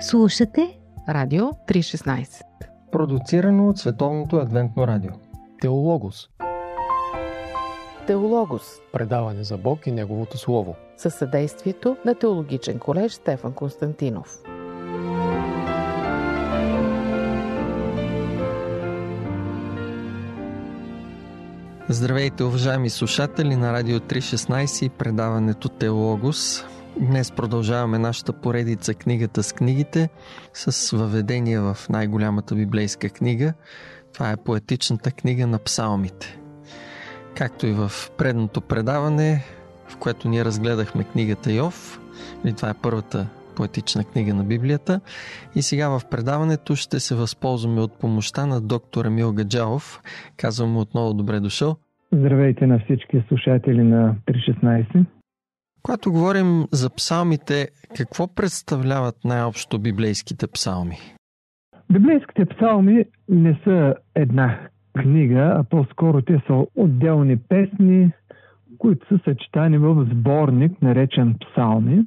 Слушате Радио 316 Продуцирано от Световното адвентно радио. Теологос. Теологос. Предаване за Бог и Неговото Слово. Със съдействието на Теологичен колеж Стефан Константинов. Здравейте, уважаеми слушатели на Радио 316 и предаването Теологос. Днес продължаваме нашата поредица Книгата с книгите с въведение в най-голямата библейска книга. Това е поетичната книга на псалмите. Както и в предното предаване, в което ние разгледахме книгата Йов, и това е първата поетична книга на Библията. И сега в предаването ще се възползваме от помощта на доктор Емил Гаджалов. Казвам му отново добре дошъл. Здравейте на всички слушатели на 316. Когато говорим за псалмите, какво представляват най-общо библейските псалми? Библейските псалми не са една книга, а по-скоро те са отделни песни, които са съчетани в сборник, наречен псалми.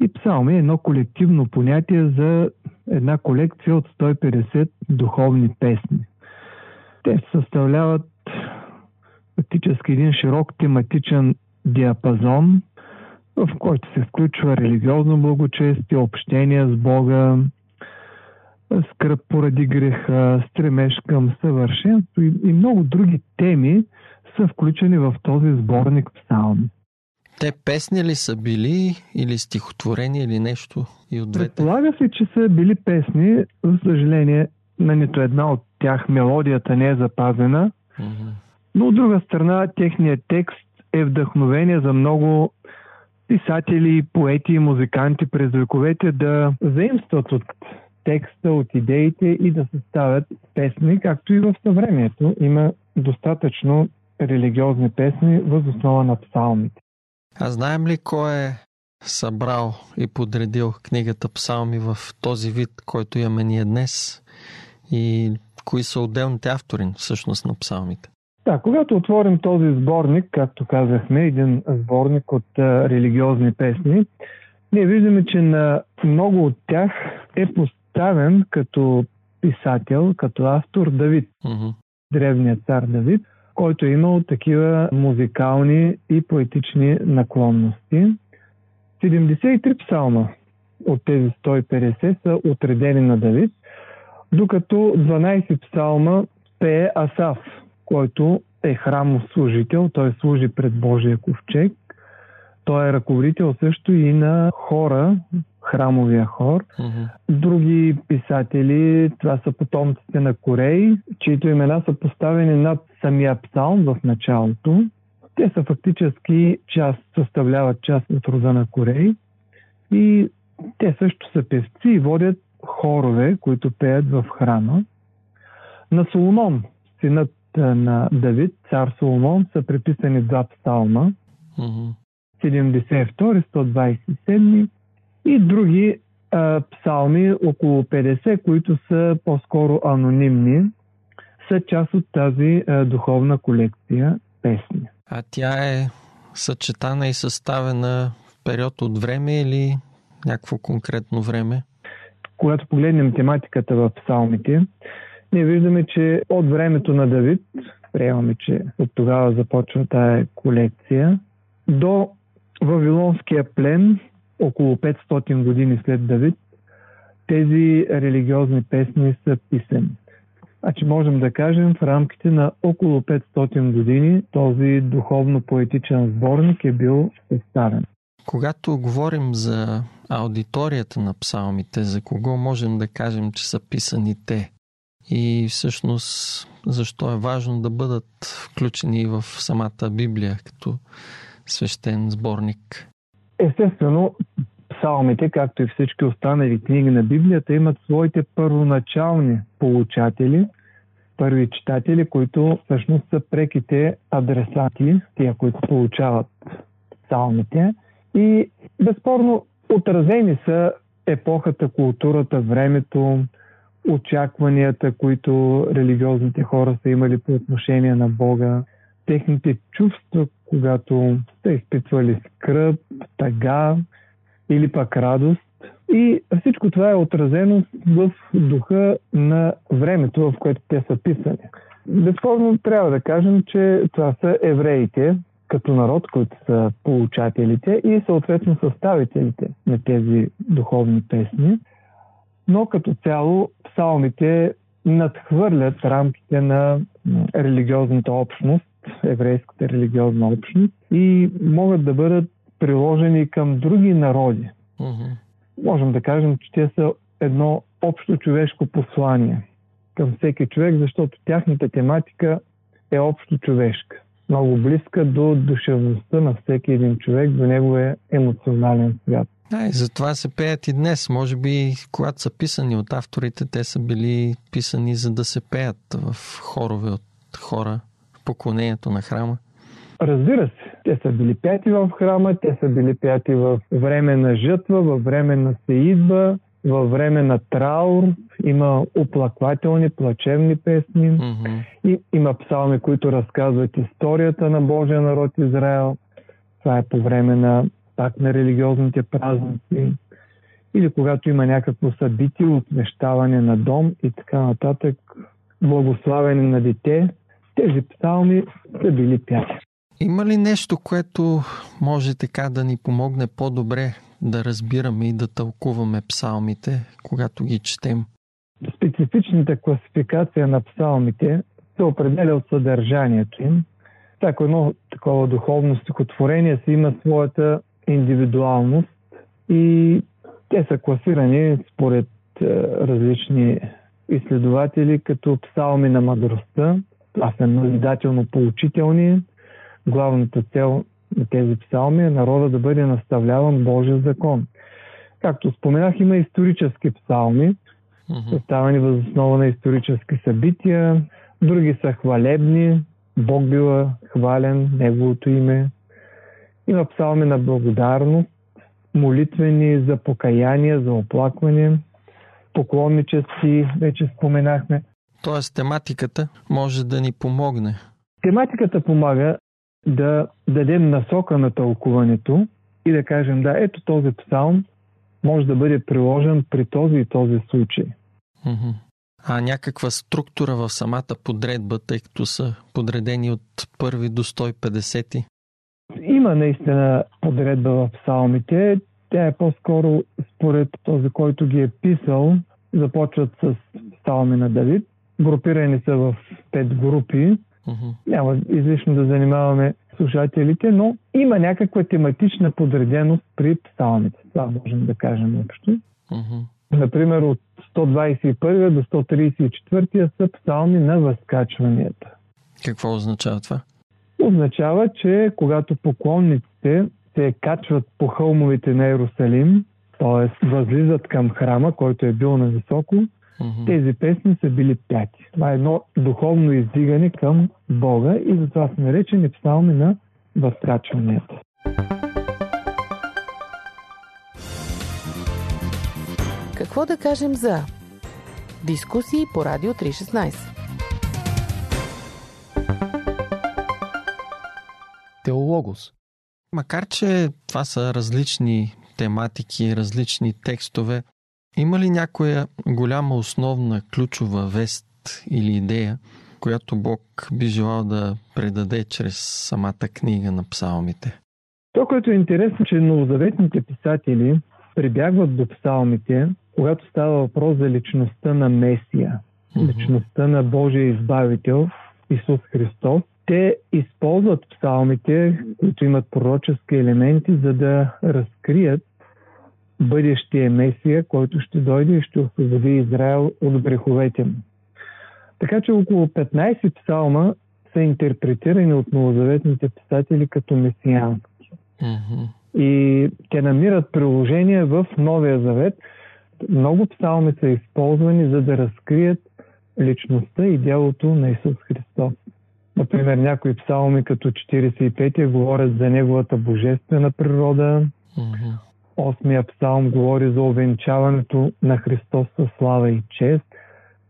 И псалми е едно колективно понятие за една колекция от 150 духовни песни. Те съставляват фактически един широк тематичен диапазон, в който се включва религиозно благочестие, общение с Бога, скръп поради греха, стремеж към съвършенство и, и много други теми са включени в този сборник псалми. Те песни ли са били или стихотворени или нещо и от двете? Предполага се, че са били песни. За съжаление, на нито една от тях мелодията не е запазена. Мгм. Но от друга страна, техният текст е вдъхновение за много писатели, поети и музиканти през вековете да заимстват от текста, от идеите и да съставят песни, както и в съвремието. Има достатъчно религиозни песни въз основа на псалмите. А знаем ли кой е събрал и подредил книгата Псалми в този вид, който имаме ние днес? И кои са отделните автори всъщност на псалмите? Да, когато отворим този сборник, както казахме, един сборник от а, религиозни песни, ние виждаме, че на много от тях е поставен като писател, като автор Давид, Мгм. древният цар Давид, който е имал такива музикални и поетични наклонности. 73 псалма от тези 150 са отредени на Давид, докато 12 псалма пее Асав, който е храмов служител, той служи пред Божия ковчег. Той е ръководител също и на хора, храмовия хор. Мгм. Други писатели, това са потомците на Корей, чието имена са поставени над самия псалм в началото. Те са фактически част, съставляват част от рода на Корей и те също са певци и водят хорове, които пеят в храма. На Соломон, синът а, на Давид, цар Соломон, са приписани два псалма. Мгм. 72, 127 и други а, псалми, около 50, които са по-скоро анонимни, са част от тази а, духовна колекция песни. А тя е съчетана и съставена в период от време или някакво конкретно време? Когато погледнем тематиката в псалмите, ние виждаме, че от времето на Давид, приемаме, че от тогава започва тая колекция, до Вавилонския плен, около 500 години след Давид, тези религиозни песни са писани. Значи можем да кажем, в рамките на около 500 години този духовно-поетичен сборник е бил съставен. Когато говорим за аудиторията на псалмите, за кого можем да кажем, че са писани те? И всъщност защо е важно да бъдат включени в самата Библия като свещен сборник? Естествено, псалмите, както и всички останали книги на Библията, имат своите първоначални получатели, първи читатели, които всъщност са преките адресати, тия, които получават псалмите. И безспорно отразени са епохата, културата, времето, очакванията, които религиозните хора са имали по отношение на Бога, техните чувства, когато са изпитвали скръп, тъга или пък радост. И всичко това е отразено в духа на времето, в което те са писани. Безспорно трябва да кажем, че това са евреите, като народ, които са получателите и съответно съставителите на тези духовни песни. Но като цяло псалмите надхвърлят рамките на религиозната общност, еврейската религиозна общност и могат да бъдат приложени към други народи. Uh-huh. Можем да кажем, че те са едно общо човешко послание към всеки човек, защото тяхната тематика е общо човешка. Много близка до душевността на всеки един човек, до неговия емоционален свят. Да, и затова се пеят и днес. Може би, когато са писани от авторите, те са били писани за да се пеят в хорове от хора в поклонението на храма. Разбира се, те са били пяти в храма, те са били пяти в време на жътва, във време на сеидба, във време на траур. Има оплаквателни, плачевни песни. Mm-hmm. И, има псалми, които разказват историята на Божия народ Израел. Това е по време на пак на религиозните празници. Или когато има някакво събитие, отвещаване на дом и така нататък, благославяне на дете, тези псалми са били пяти. Има ли нещо, което може така да ни помогне по-добре да разбираме и да тълкуваме псалмите, когато ги четем? Специфичната класификация на псалмите се определя от съдържанието им. Всяко едно такова духовно стихотворение си има своята индивидуалност и те са класирани според е, различни изследователи като псалми на мъдростта. Това са назидателно поучителни, главната цел на тези псалми е народа да бъде наставляван Божия закон. Както споменах, има исторически псалми, съставени въз основа на исторически събития. Други са хвалебни, Бог бива хвален, Неговото име. Има псалми на благодарност, молитвени за покаяние, за оплакване, поклонничести, вече споменахме. Тоест тематиката може да ни помогне. Тематиката помага да дадем насока на тълкуването и да кажем, да, ето този псалм може да бъде приложен при този и този случай. А някаква структура в самата подредба, тъй като са подредени от първи до 150? Има наистина подредба в псалмите. Тя е по-скоро според този, който ги е писал. Започват с псалми на Давид. Групирани са в пет групи. Uh-huh. Няма излишно да занимаваме слушателите, но има някаква тематична подреденост при псалмите. Това можем да кажем общо. Uh-huh. Например, от 121 до 134 са псалми на възкачванията. Какво означава това? Означава, че когато поклонниците се качват по хълмовете на Иерусалим, т.е. възлизат към храма, който е бил на високо, Mm-hmm. Тези песни са били пяти. Това е едно духовно издигане към Бога и затова са наречени псалми на възкачванията. Какво да кажем за дискусии по Радио 316? Теологос. Макар, че това са различни тематики, различни текстове, има ли някоя голяма основна ключова вест или идея, която Бог би желал да предаде чрез самата книга на псалмите? То, което е интересно, че новозаветните писатели прибягват до псалмите, когато става въпрос за личността на Месия, личността на Божия избавител Исус Христос. Те използват псалмите, които имат пророчески елементи, за да разкрият бъдещия Месия, който ще дойде и ще освободи Израел от греховете му. Така че около 15 псалма са интерпретирани от новозаветните писатели като месиански. И те намират приложение в Новия завет. Много псалми са използвани за да разкрият личността и делото на Исус Христос. Например, някои псалми като 45 говорят за неговата божествена природа, mm-hmm. Осмия псалм говори за овенчаването на Христос със слава и чест.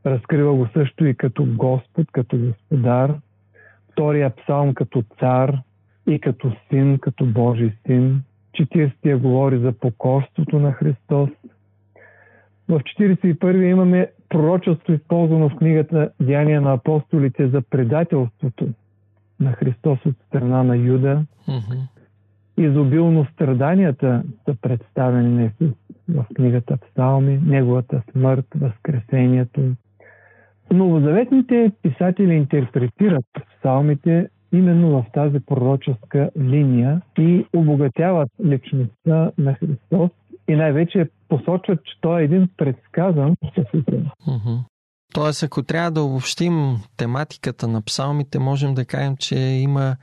Разкрива го също и като Господ, като Господар. Втория псалм като цар и като син, като Божий син. Четирстия говори за покорството на Христос. В 41 имаме пророчество, използвано в книгата Деяния на апостолите за предателството на Христос от страна на Юда. Мгм. Изобилно страданията са представени на Исус в книгата Псалми, Неговата смърт, Възкресението. Новозаветните писатели интерпретират псалмите именно в тази пророческа линия и обогатяват личността на Христос и най-вече посочват, че той е един предсказан спасител. Мгм. Тоест, ако трябва да обобщим тематиката на псалмите, можем да кажем, че има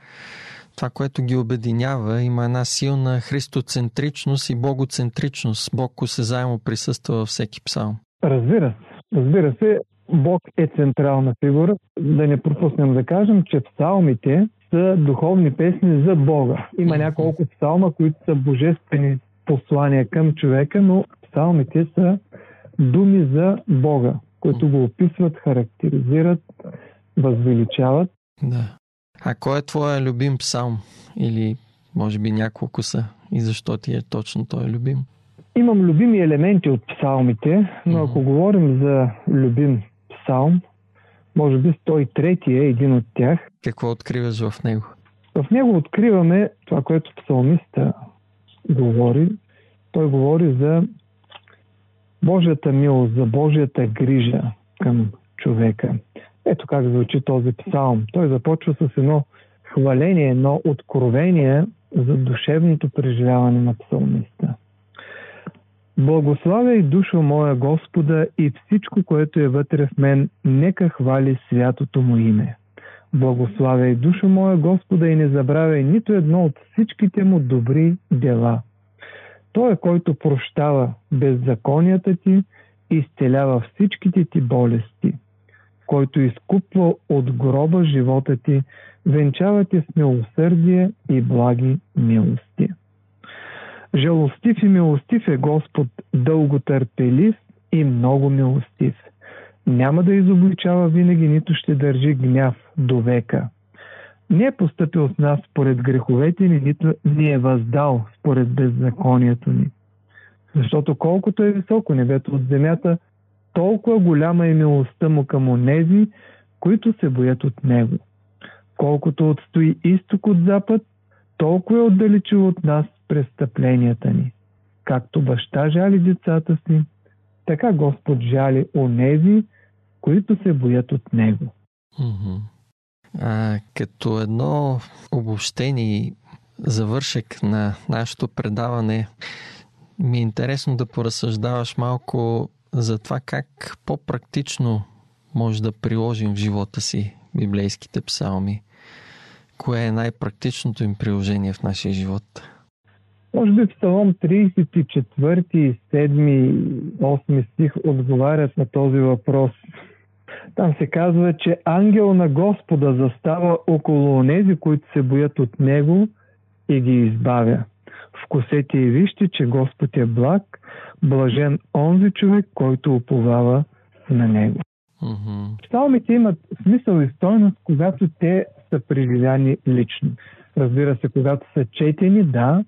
това, което ги обединява, има една силна христоцентричност и богоцентричност. Бог осезаемо присъства във всеки псалм. Разбира се, разбира се, Бог е централна фигура. Да не пропуснем да кажем, че псалмите са духовни песни за Бога. Има няколко псалма, които са божествени послания към човека, но псалмите са думи за Бога, които го описват, характеризират, възвеличават. Да. А кой е твоя любим псалм? Или може би няколко са? И защо ти е точно той любим? Имам любими елементи от псалмите, но ако говорим за любим псалм, може би 103 е един от тях. Какво откриваш в него? В него откриваме това, което псалмиста говори. Той говори за Божията милост, за Божията грижа към човека. Ето как звучи този псалм. Той започва с едно хваление, едно откровение за душевното преживяване на псалмиста. Благославяй душо моя Господа и всичко, което е вътре в мен, нека хвали святото му име. Благославяй душо моя Господа и не забравяй нито едно от всичките му добри дела. Той е който прощава беззаконията ти изцелява всичките ти болести, който изкупва от гроба живота ти, венчава ти с милосърдие и благи милости. Жалостив и милостив е Господ, дълго търпелив и много милостив. Няма да изобличава винаги, нито ще държи гняв до века. Не е поступил с нас според греховете ни, нито ни е въздал според беззаконието ни. Защото колкото е високо небето от земята, толкова голяма е милостта му към онези, които се боят от него. Колкото отстои изток от запад, толкова е отдалечил от нас престъпленията ни. Както баща жали децата си, така Господ жали онези, които се боят от Него. Мгм. А, като едно обобщение и завършек на нашето предаване, ми е интересно да поразсъждаваш малко за това как по-практично може да приложим в живота си библейските псалми. Кое е най-практичното им приложение в нашия живот? Може би Псалом 34, 7, 8 стих отговарят на този въпрос. Там се казва, че ангел на Господа застава около онези, които се боят от него и ги избавя. Вкусете и вижте, че Господ е благ, блажен онзи човек, който уповава на него. Мгм. Псалмите имат смисъл и стойност, когато те са преживяни лично. Разбира се, когато са четени, да,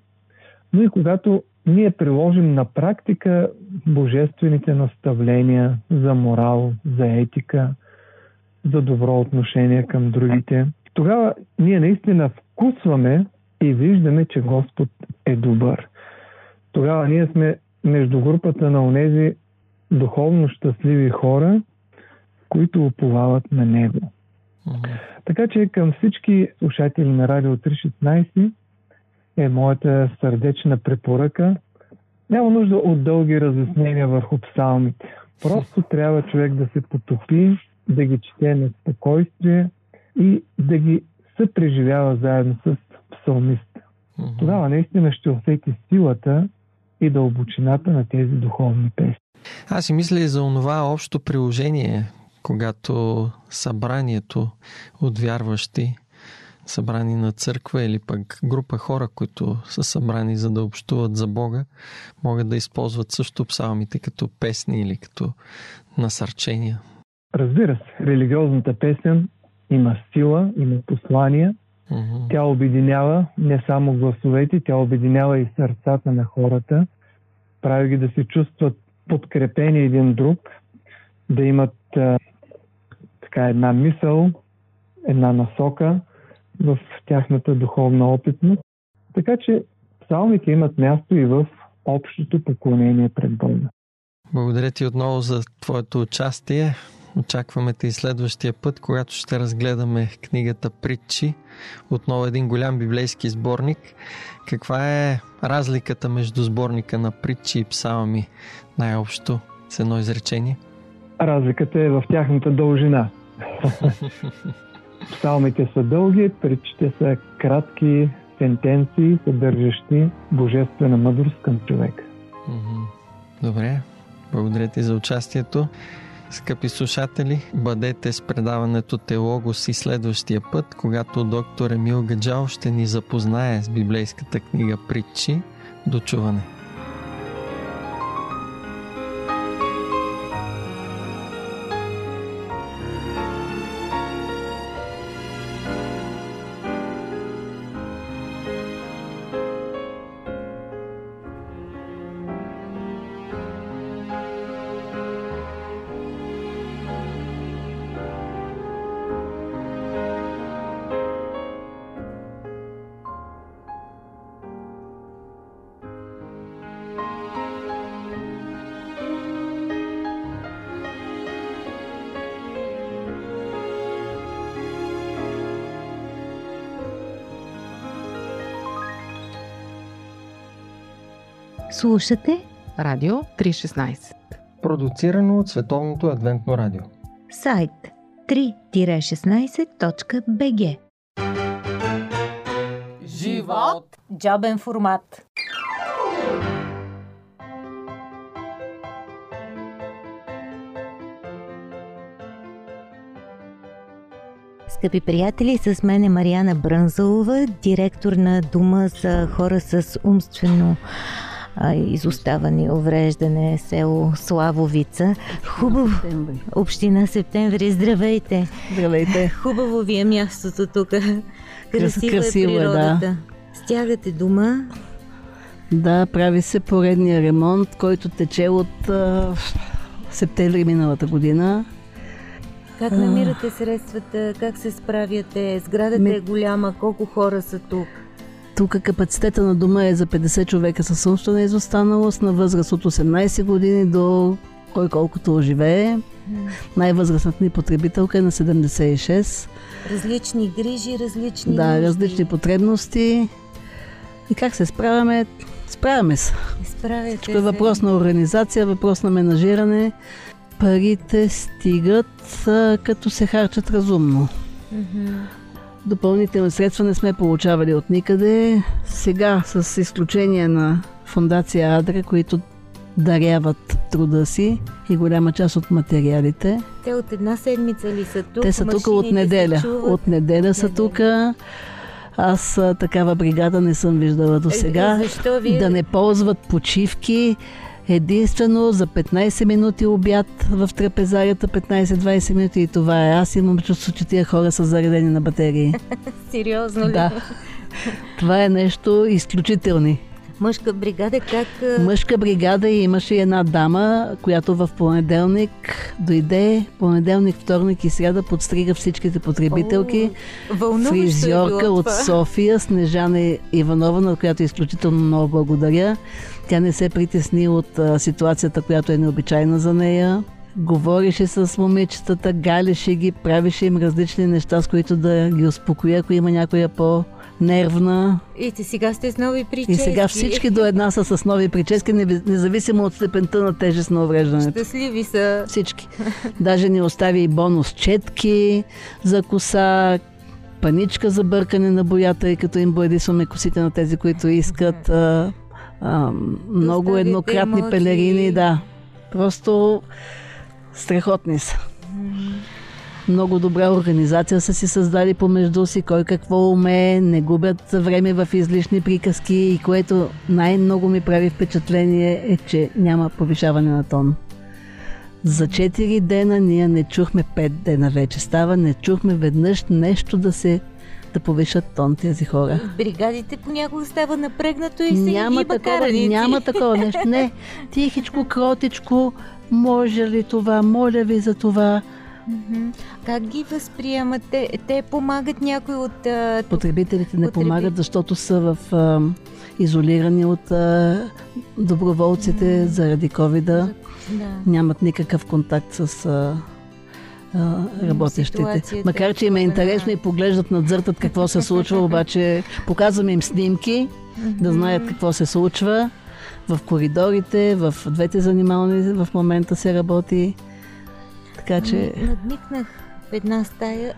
но и когато ние приложим на практика божествените наставления за морал, за етика, за добро отношение към другите, тогава ние наистина вкусваме и виждаме, че Господ е добър. Тогава ние сме между групата на онези духовно щастливи хора, които уповават на Него. Така че към всички слушатели на Радио 316 е моята сърдечна препоръка. Няма нужда от дълги разяснения върху псалмите. Просто трябва човек да се потопи, да ги чете на спокойствие и да ги съпреживява заедно с псалмиста. Тогава наистина ще усети силата и дълбочината на тези духовни песни. Аз си мисля и за онова общо приложение, когато събранието от вярващи, събрани на църква или пък група хора, които са събрани за да общуват за Бога, могат да използват също псалмите като песни или като насърчения. Разбира се, религиозната песен има сила, има послания. Мгм. Тя обединява не само гласовете, тя обединява и сърцата на хората, прави ги да се чувстват подкрепени един друг, да имат а, така една мисъл, една насока в тяхната духовна опитност. Така че псалмите имат място и в общото поклонение пред Бога. Благодаря ти отново за твоето участие. Очакваме те и следващия път, когато ще разгледаме книгата Притчи, отново един голям библейски сборник. Каква е разликата между сборника на Притчи и Псалми най-общо с едно изречение? Разликата е в тяхната дължина. Псалмите са дълги, притчите са кратки сентенции, съдържащи божествена мъдрост към човека. Добре, благодаря ти за участието. Скъпи слушатели, бъдете с предаването Теологос и следващия път, когато доктор Емил Гаджал ще ни запознае с библейската книга Притчи. До чуване! Слушате Радио 316. Продуцирано от Световното адвентно радио. сайт 3-16.bg Живот! Джобен формат. Скъпи приятели, с мен е Марияна Брънзалова, директор на Дума за хора с умствено а, изоставане, увреждане, село Славовица. Хубаво. Септември. Община Септември, здравейте! Здравейте. Хубаво ви е мястото тук. Красива, красиво е е, да. природата. Стягате дума. Да, прави се поредния ремонт, който тече от а, септември миналата година. Как намирате средствата? Как се справяте? Сградата Ми- е голяма. Колко хора са тук? Тук капацитета на дома е за 50 човека с умствена изостаналост на възраст от 18 години до кой колкото живее. Най-възрастната ни потребителка е на 76. Различни грижи, различни Да, нужди. различни потребности. И как се справяме? Справяме се. Справяте Всичко е въпрос на организация, въпрос на менажиране. Парите стигат, като се харчат разумно. Мгм. Допълнителни средства не сме получавали от никъде. Сега, с изключение на фундация Адра, които даряват труда си и голяма част от материалите. Те от една седмица ли са тук? Те са тук от неделя. От неделя са тук. Аз такава бригада не съм виждала до Е, сега. Вие? Да не ползват почивки. Единствено за 15 минути обяд в трапезарията, 15-20 минути и това е. Аз имам чувство, че тия хора са заредени на батерии. Сериозно ли? да. Това е нещо изключителни. Мъжка бригада как... Мъжка бригада и имаше една дама, която в понеделник дойде, понеделник, вторник и сряда подстрига всичките потребителки. О, е Фризьорка от. София, Снежана Иванова, на която изключително много благодаря. Тя не се притесни от а, ситуацията, която е необичайна за нея. Говореше с момичетата, галеше ги, правеше им различни неща, с които да ги успокои, ако има някоя по-нервна. И те сега сте с нови прически. И сега всички до една са с нови прически, независимо от степента на тежест на увреждането. Щастливи са. Всички. Даже ни остави и бонус четки за коса, паничка за бъркане на боята, и като им бладисваме косите на тези, които искат. А, много оставите еднократни емоции. пелерини, да. Просто страхотни са. Много добра организация са си създали помежду си, кой какво умее, не губят време в излишни приказки и което най-много ми прави впечатление е, че няма повишаване на тон. За 4 дена ние не чухме 5 дена вече става, не чухме веднъж нещо да се да повишат тон тези хора. Бригадите понякога става напрегнато и се няма и такова, няма такова нещо. Не, тихичко, кротичко, може ли това, моля ви за това. Как ги възприемате? Те помагат някой от... А, Потребителите не Потреби- помагат, защото са в а, изолирани от а, доброволците заради ковида. да. Нямат никакъв контакт с а, работещите. Макар, че им е интересно и поглеждат, надзъртат какво се случва, обаче показваме им снимки, да знаят какво се случва. В коридорите, в двете занимални в момента се работи. Така че... Ами, Надникнах в една стая. Е,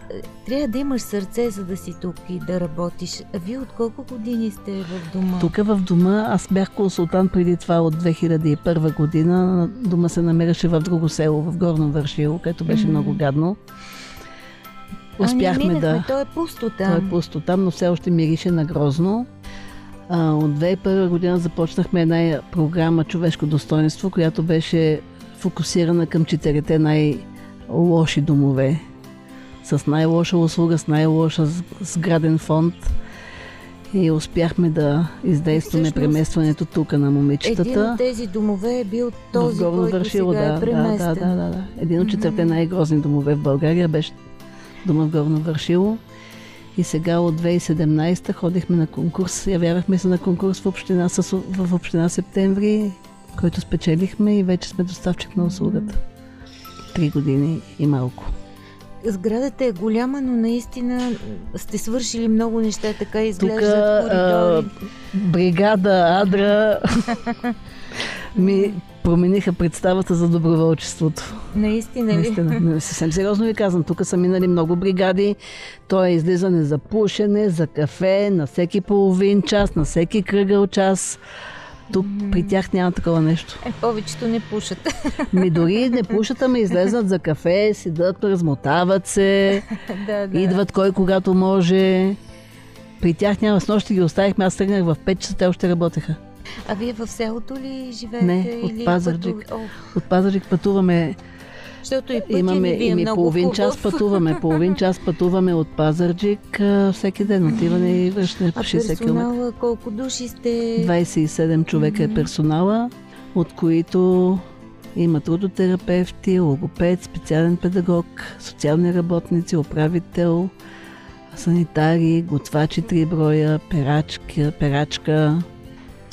Трябва да имаш сърце, за да си тук и да работиш. А вие от колко години сте в дома? Тук в дома, аз бях консултант преди това от 2001 година. Дома се намираше в друго село, в Горно Вършило, където беше М. много гадно. а, Успяхме минахме, да... То е пусто там. То е пусто там, но все още мирише на грозно. А, от 2001 година започнахме една програма Човешко достоинство, която беше фокусирана към четирите най-лоши домове. С най-лоша услуга, с най-лоша сграден фонд. И успяхме да издействаме Всъщност, преместването тук на Един момичетата. от тези домове е бил този, Горно който Вършило, сега да, е да, преместен. да, да, да, да. Един от четирите най-грозни домове в България беше дома в Горно Вършило. И сега от 2017 ходихме на конкурс, явявахме се на конкурс в община, с, в община Септември, който спечелихме и вече сме доставчик на услугата. Три години и малко. Сградата е голяма, но наистина сте свършили много неща, така изглеждат коридори. бригада Адра ми промениха представата за доброволчеството. Наистина ли? Наистина, съвсем сериозно ви казвам. Тук са минали много бригади. То е излизане за пушене, за кафе, на всеки половин час, на всеки кръгъл час. Тук при тях няма такова нещо. Е, повечето не пушат. Ми дори не пушат, ами излезнат за кафе, седат, размотават се, да, да. идват кой когато може. При тях няма. С нощи ги оставихме, аз тръгнах в 5 часа, те още работеха. А вие в селото ли живеете? Не, от Пазарджик. пътувате? О, От Пазарик пътуваме защото и Имаме ви е ими много половин хубав. час пътуваме. Половин час пътуваме от Пазарджик всеки ден. Отиване и връщане по А 60 км. колко души сте? 27 човека е персонала, от които има трудотерапевти, логопед, специален педагог, социални работници, управител, санитари, готвачи три броя, перачка, перачка.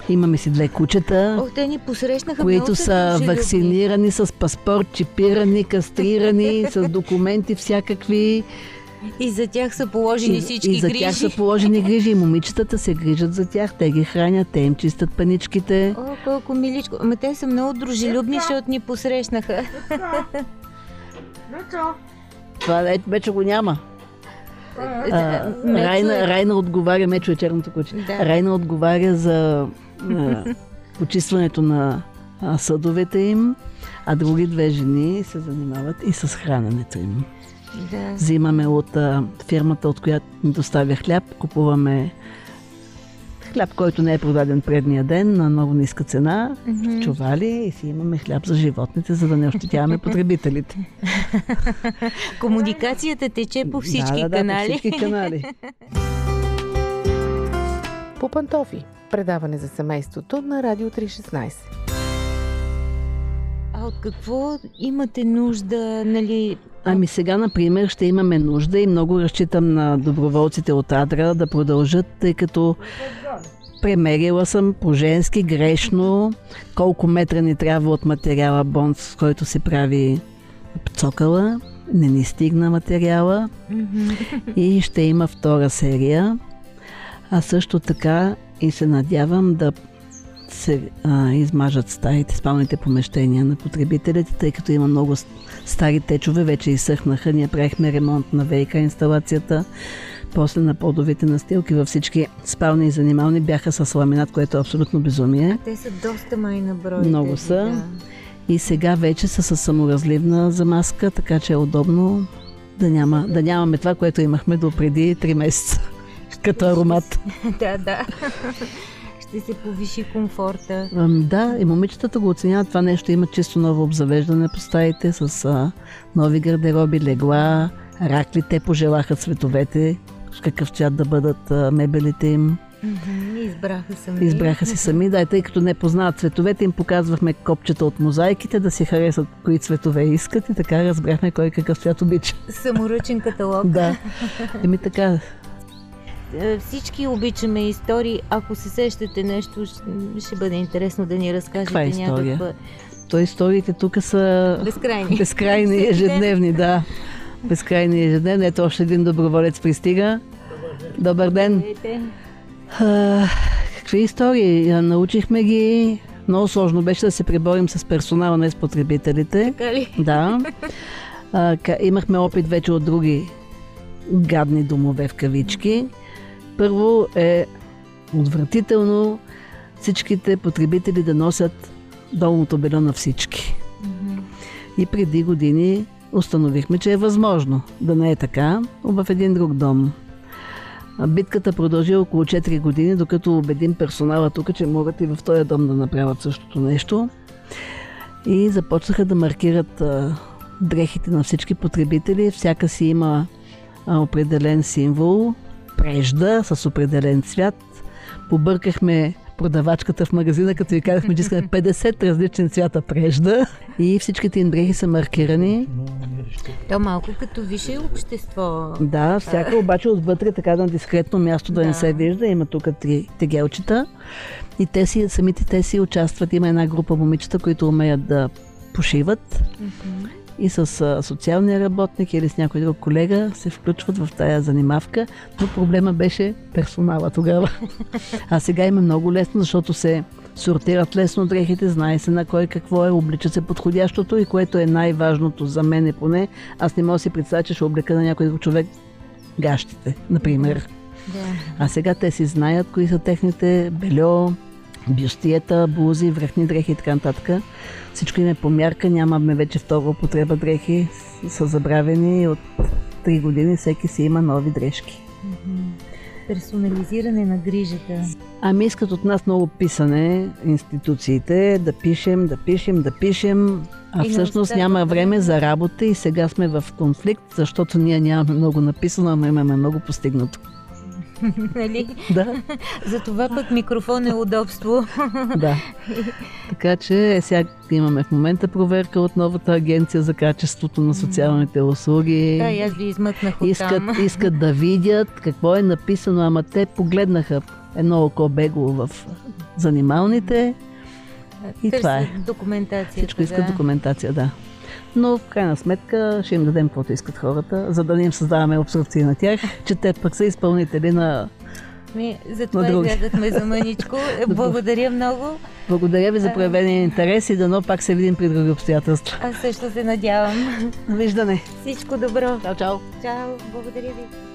Имаме си две кучета. О, те ни посрещнаха които са вакцинирани с паспорт, чипирани, кастрирани, с документи всякакви. И за тях са положени всички и за грижи. тях са положени грижи. И момичетата се грижат за тях. Те ги хранят, те им чистят паничките. О, колко миличко. Ама те са много дружелюбни, защото ни посрещнаха. Това ве- вече го няма. А, Мецо е- Райна, Райна отговаря, Мечо е черното куче. Да. Райна отговаря за а, почистването на съдовете им, а други две жени се занимават и с храненето им. Да. Взимаме от а, фирмата, от която ни доставя хляб, купуваме хляб, който не е продаден предния ден на много ниска цена, Мгм. чували и си имаме хляб за животните, за да не ощетяваме потребителите. Комуникацията тече по всички да, да, да, канали. По всички канали. По пантофи. Предаване за семейството на Радио 316. А от какво имате нужда, нали? Ами сега, например, ще имаме нужда и много разчитам на доброволците от Адра да продължат, тъй като премерила съм по-женски грешно колко метра ни трябва от материала бонд, с който се прави цокъла. Не ни стигна материала и ще има втора серия. А също така и се надявам да се а, измажат стаите, спалните помещения на потребителите, тъй като има много стари течове, вече изсъхнаха. Ние правихме ремонт на ВИК инсталацията, после на подовите настилки във всички спални и занимални бяха с ламинат, което е абсолютно безумие. Те са доста май на брой. Много са. Да. И сега вече са с саморазливна замазка, така че е удобно да, няма, да нямаме това, което имахме до преди 3 месеца. Като аромат. да, да. Ще се повиши комфорта. Да, и момичетата го оценяват това нещо. Има чисто ново обзавеждане по стаите с а, нови гардероби, легла, ракли. Те пожелаха цветовете, с какъв цвят да бъдат а, мебелите им. Избраха сами. Избраха си сами, да, и тъй като не познават цветовете, им показвахме копчета от мозайките, да си харесат кои цветове искат и така разбрахме кой какъв цвят обича. Саморъчен каталог. Да. Еми така, Всички обичаме истории. Ако се сещате нещо, ще бъде интересно да ни разкажете Каква история? някаква то историите тук са безкрайни. безкрайни ежедневни, да. Безкрайни ежедневни. Ето още един доброволец пристига. Добър ден. А, какви истории? Научихме ги. Много сложно беше да се преборим с персонала, не с потребителите. Така ли? Да. А, имахме опит вече от други гадни домове в кавички. Първо е отвратително всичките потребители да носят долното бельо на всички. И преди години установихме, че е възможно да не е така в един друг дом. Битката продължи около 4 години, докато убедим персонала тук, че могат и в този дом да направят същото нещо. И започнаха да маркират а, дрехите на всички потребители. Всяка си има а, определен символ, прежда с определен цвят. Побъркахме продавачката в магазина, като ви казахме, че искаме 50 различни цвята прежда. И всичките им дрехи са маркирани. То малко като висше общество. Да, всяка обаче отвътре така на дискретно място да, Да. не се вижда. Има тук три тегелчета. И те си, самите те си участват. Има една група момичета, които умеят да пошиват. И с социалния работник или с някой друг колега се включват в тая занимавка. Но проблема беше персонала тогава. А сега има много лесно, защото се сортират лесно дрехите, знае се на кой какво е, облича се подходящото и което е най-важното за мен е поне. Аз не мога да си представя, че ще облека на някой друг човек гащите, например. Да. А сега те си знаят кои са техните бельо, бюстиета, блузи, връхни дрехи и така нататък. Всичко им е по мярка, нямаме вече втора употреба дрехи, са забравени от 3 години всеки си има нови дрежки. Персонализиране на грижата. Ами искат от нас много писане институциите, да пишем, да пишем, да пишем, а И всъщност няма време. за работа и сега сме в конфликт, защото ние нямаме много написано, ама имаме много постигнато. нали? Да, За това пък микрофон е удобство. да. Така че е, сега имаме в момента проверка от новата агенция за качеството на социалните услуги. да, и аз ви измъкнах от искат, там. искат да видят какво е написано, ама те погледнаха едно око бегло в занималните и Търсят това е. документацията. Всичко иска да. документация, да. Но в крайна сметка ще им дадем каквото искат хората, за да не им създаваме обструкции на тях, че те пък са изпълнители на... Ми, затова На други. излязахме за мъничко. Благодаря много. Благодаря ви за проявения интерес и дано пак се видим при други обстоятелства. Аз също се надявам. Виждане! Всичко добро. Чао, чао! Чао. Благодаря ви.